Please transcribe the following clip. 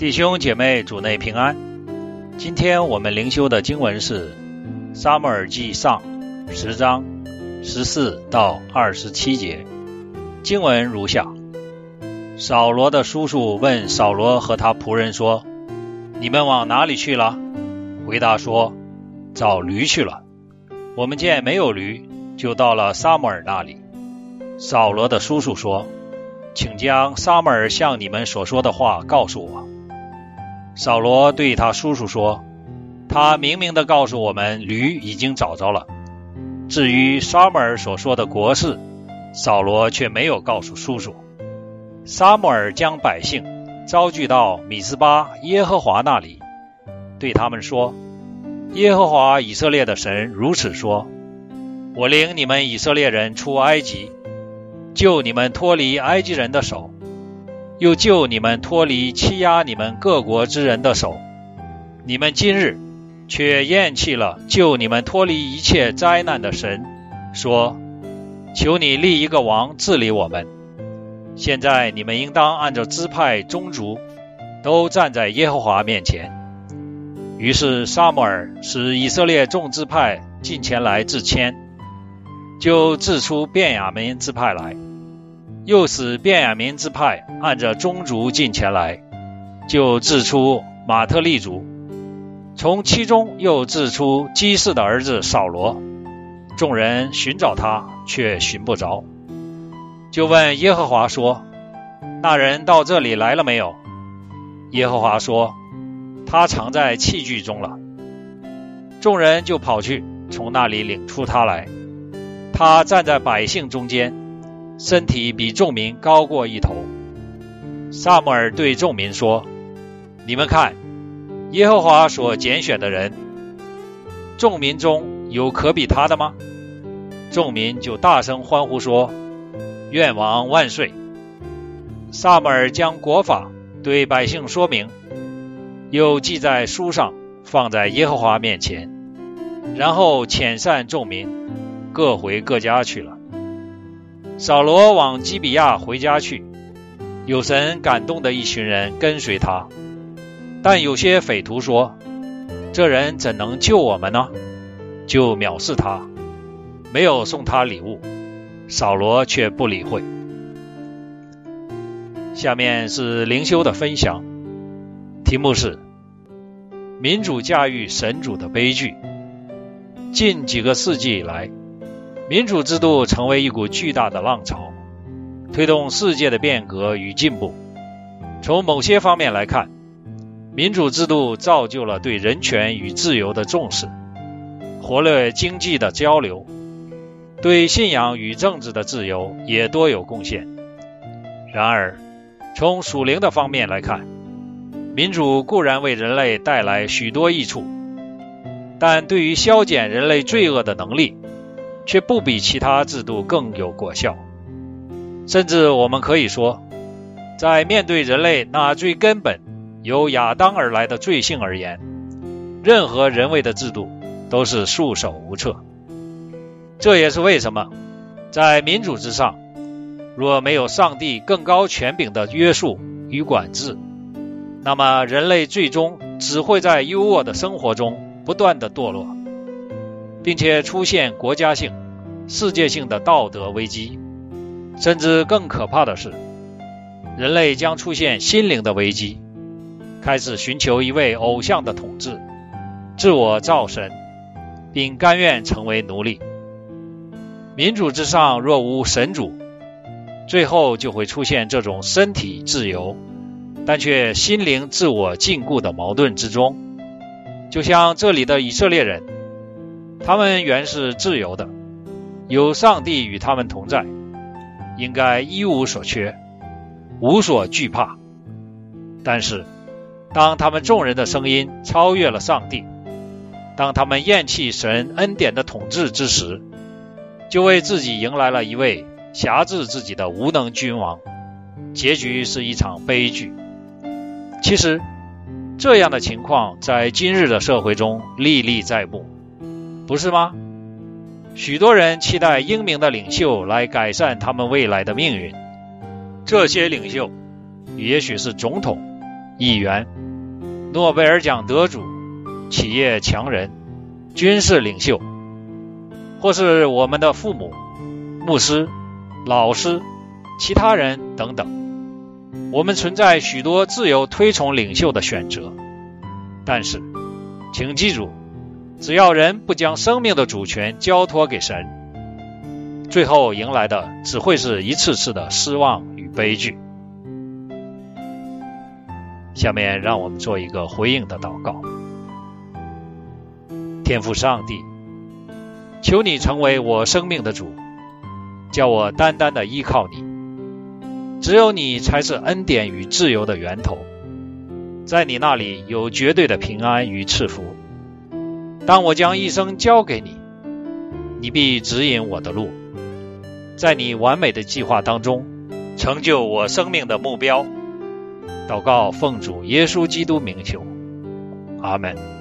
弟兄姐妹，主内平安。今天我们灵修的经文是《撒母耳记上》十章十四到二十七节。经文如下：扫罗的叔叔问扫罗和他仆人说：“你们往哪里去了？”回答说：“找驴去了。”我们见没有驴，就到了撒母耳那里。扫罗的叔叔说：“请将撒母耳向你们所说的话告诉我。”扫罗对他叔叔说：“他明明的告诉我们，驴已经找着了。至于撒母耳所说的国事，扫罗却没有告诉叔叔。”撒母耳将百姓招聚到米斯巴耶和华那里，对他们说：“耶和华以色列的神如此说：我领你们以色列人出埃及，救你们脱离埃及人的手。”又救你们脱离欺压你们各国之人的手，你们今日却厌弃了救你们脱离一切灾难的神，说：“求你立一个王治理我们。”现在你们应当按照支派宗族，都站在耶和华面前。于是撒母耳使以色列众支派进前来自谦，就自出便雅悯支派来。又使便雅明支派按着宗族进前来，就自出马特利族，从其中又自出基士的儿子扫罗。众人寻找他，却寻不着，就问耶和华说：“那人到这里来了没有？”耶和华说：“他藏在器具中了。”众人就跑去，从那里领出他来。他站在百姓中间。身体比众民高过一头。萨母尔对众民说：“你们看，耶和华所拣选的人，众民中有可比他的吗？”众民就大声欢呼说：“愿王万岁！”萨母尔将国法对百姓说明，又记在书上，放在耶和华面前，然后遣散众民，各回各家去了。扫罗往基比亚回家去，有神感动的一群人跟随他，但有些匪徒说：“这人怎能救我们呢？”就藐视他，没有送他礼物。扫罗却不理会。下面是灵修的分享，题目是“民主驾驭神主的悲剧”。近几个世纪以来。民主制度成为一股巨大的浪潮，推动世界的变革与进步。从某些方面来看，民主制度造就了对人权与自由的重视，活跃经济的交流，对信仰与政治的自由也多有贡献。然而，从属灵的方面来看，民主固然为人类带来许多益处，但对于消减人类罪恶的能力。却不比其他制度更有果效，甚至我们可以说，在面对人类那最根本由亚当而来的罪性而言，任何人为的制度都是束手无策。这也是为什么，在民主之上，若没有上帝更高权柄的约束与管制，那么人类最终只会在优渥的生活中不断的堕落。并且出现国家性、世界性的道德危机，甚至更可怕的是，人类将出现心灵的危机，开始寻求一位偶像的统治，自我造神，并甘愿成为奴隶。民主之上若无神主，最后就会出现这种身体自由，但却心灵自我禁锢的矛盾之中，就像这里的以色列人。他们原是自由的，有上帝与他们同在，应该一无所缺，无所惧怕。但是，当他们众人的声音超越了上帝，当他们厌弃神恩典的统治之时，就为自己迎来了一位辖制自己的无能君王，结局是一场悲剧。其实，这样的情况在今日的社会中历历在目。不是吗？许多人期待英明的领袖来改善他们未来的命运。这些领袖，也许是总统，议员、诺贝尔奖得主、企业强人、军事领袖，或是我们的父母、牧师、老师、其他人等等。我们存在许多自由推崇领袖的选择，但是，请记住，只要人不将生命的主权交托给神，最后迎来的只会是一次次的失望与悲剧。下面让我们做一个回应的祷告：天父上帝，求你成为我生命的主，叫我单单的依靠你。只有你才是恩典与自由的源头，在你那里有绝对的平安与赐福。当我将一生交给你，你必指引我的路，在你完美的计划当中，成就我生命的目标。祷告奉主耶稣基督名求，阿门。